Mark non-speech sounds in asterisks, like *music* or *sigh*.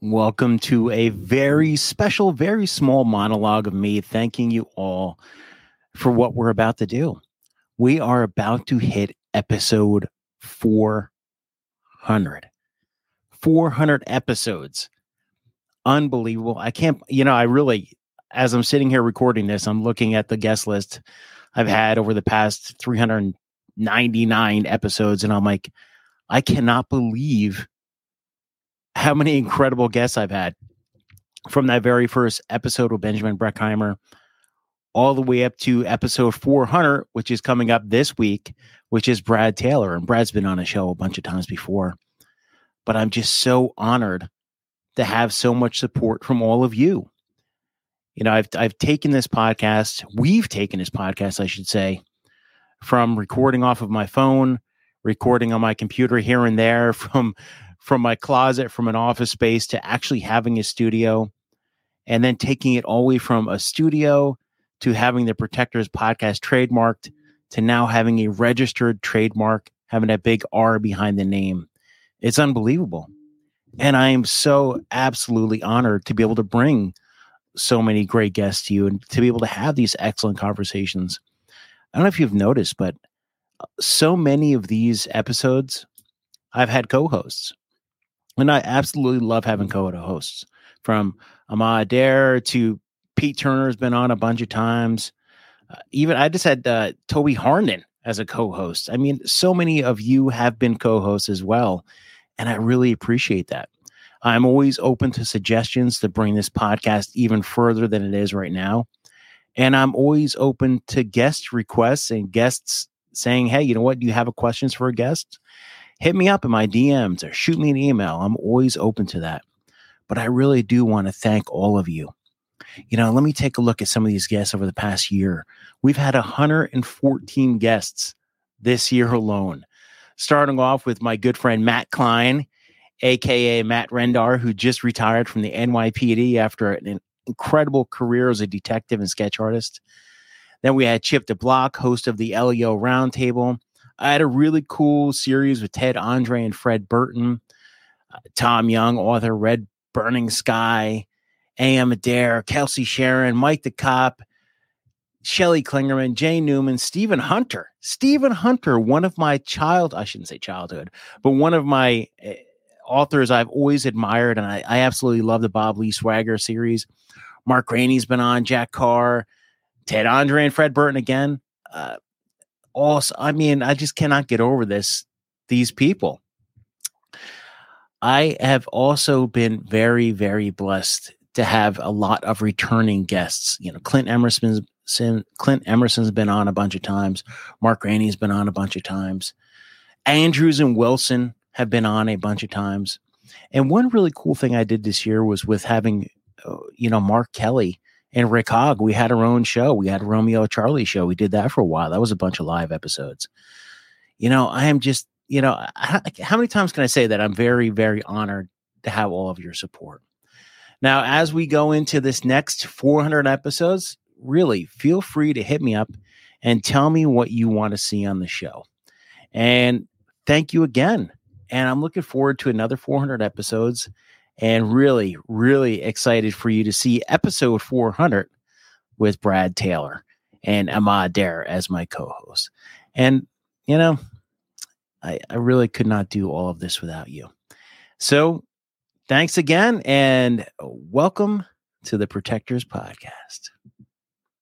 Welcome to a very special, very small monologue of me thanking you all for what we're about to do. We are about to hit episode 400. 400 episodes. Unbelievable. I can't, you know, I really, as I'm sitting here recording this, I'm looking at the guest list I've had over the past 399 episodes, and I'm like, I cannot believe how many incredible guests I've had from that very first episode with Benjamin Breckheimer all the way up to episode 400, which is coming up this week, which is Brad Taylor. And Brad's been on a show a bunch of times before. But I'm just so honored to have so much support from all of you. You know, I've I've taken this podcast, we've taken this podcast, I should say, from recording off of my phone, recording on my computer here and there, *laughs* from from my closet, from an office space to actually having a studio, and then taking it all the way from a studio to having the Protectors podcast trademarked to now having a registered trademark, having a big R behind the name. It's unbelievable. And I am so absolutely honored to be able to bring so many great guests to you and to be able to have these excellent conversations. I don't know if you've noticed, but so many of these episodes, I've had co hosts. And I absolutely love having co-hosts from A.M. Adair to Pete Turner's been on a bunch of times. Uh, even I just had uh, Toby Harnden as a co-host. I mean, so many of you have been co-hosts as well, and I really appreciate that. I'm always open to suggestions to bring this podcast even further than it is right now. And I'm always open to guest requests and guests saying, "Hey, you know what? Do you have a questions for a guest?" Hit me up in my DMs or shoot me an email. I'm always open to that. But I really do want to thank all of you. You know, let me take a look at some of these guests over the past year. We've had 114 guests this year alone. Starting off with my good friend Matt Klein, aka Matt Rendar, who just retired from the NYPD after an incredible career as a detective and sketch artist. Then we had Chip DeBlock, host of the LEO Roundtable. I had a really cool series with Ted Andre and Fred Burton, uh, Tom Young, author, Red Burning Sky, A.M. Adair, Kelsey Sharon, Mike the Cop, Shelly Klingerman, Jay Newman, Stephen Hunter. Stephen Hunter, one of my child, I shouldn't say childhood, but one of my uh, authors I've always admired, and I, I, absolutely love the Bob Lee Swagger series. Mark Greaney's been on, Jack Carr, Ted Andre, and Fred Burton again. Uh, also, I mean, I just cannot get over this, these people. I have also been very, very blessed to have a lot of returning guests. You know, Clint Emerson's Clint Emerson's been on a bunch of times. Mark Greaney's been on a bunch of times. Andrews and Wilson have been on a bunch of times. And one really cool thing I did this year was with having, uh, you know, Mark Kelly and Rick Hogg, we had our own show. We had Romeo Charlie show. We did that for a while. That was a bunch of live episodes. You know, I am just, you know, how many times can I say that I'm very, very honored to have all of your support. Now, as we go into this next 400 episodes, really feel free to hit me up and tell me what you want to see on the show. And thank you again. And I'm looking forward to another 400 episodes and really, really excited for you to see episode 400 with Brad Taylor and A.M. Adair as my co host. And, you know, I, I really could not do all of this without you. So thanks again and welcome to the Protectors Podcast.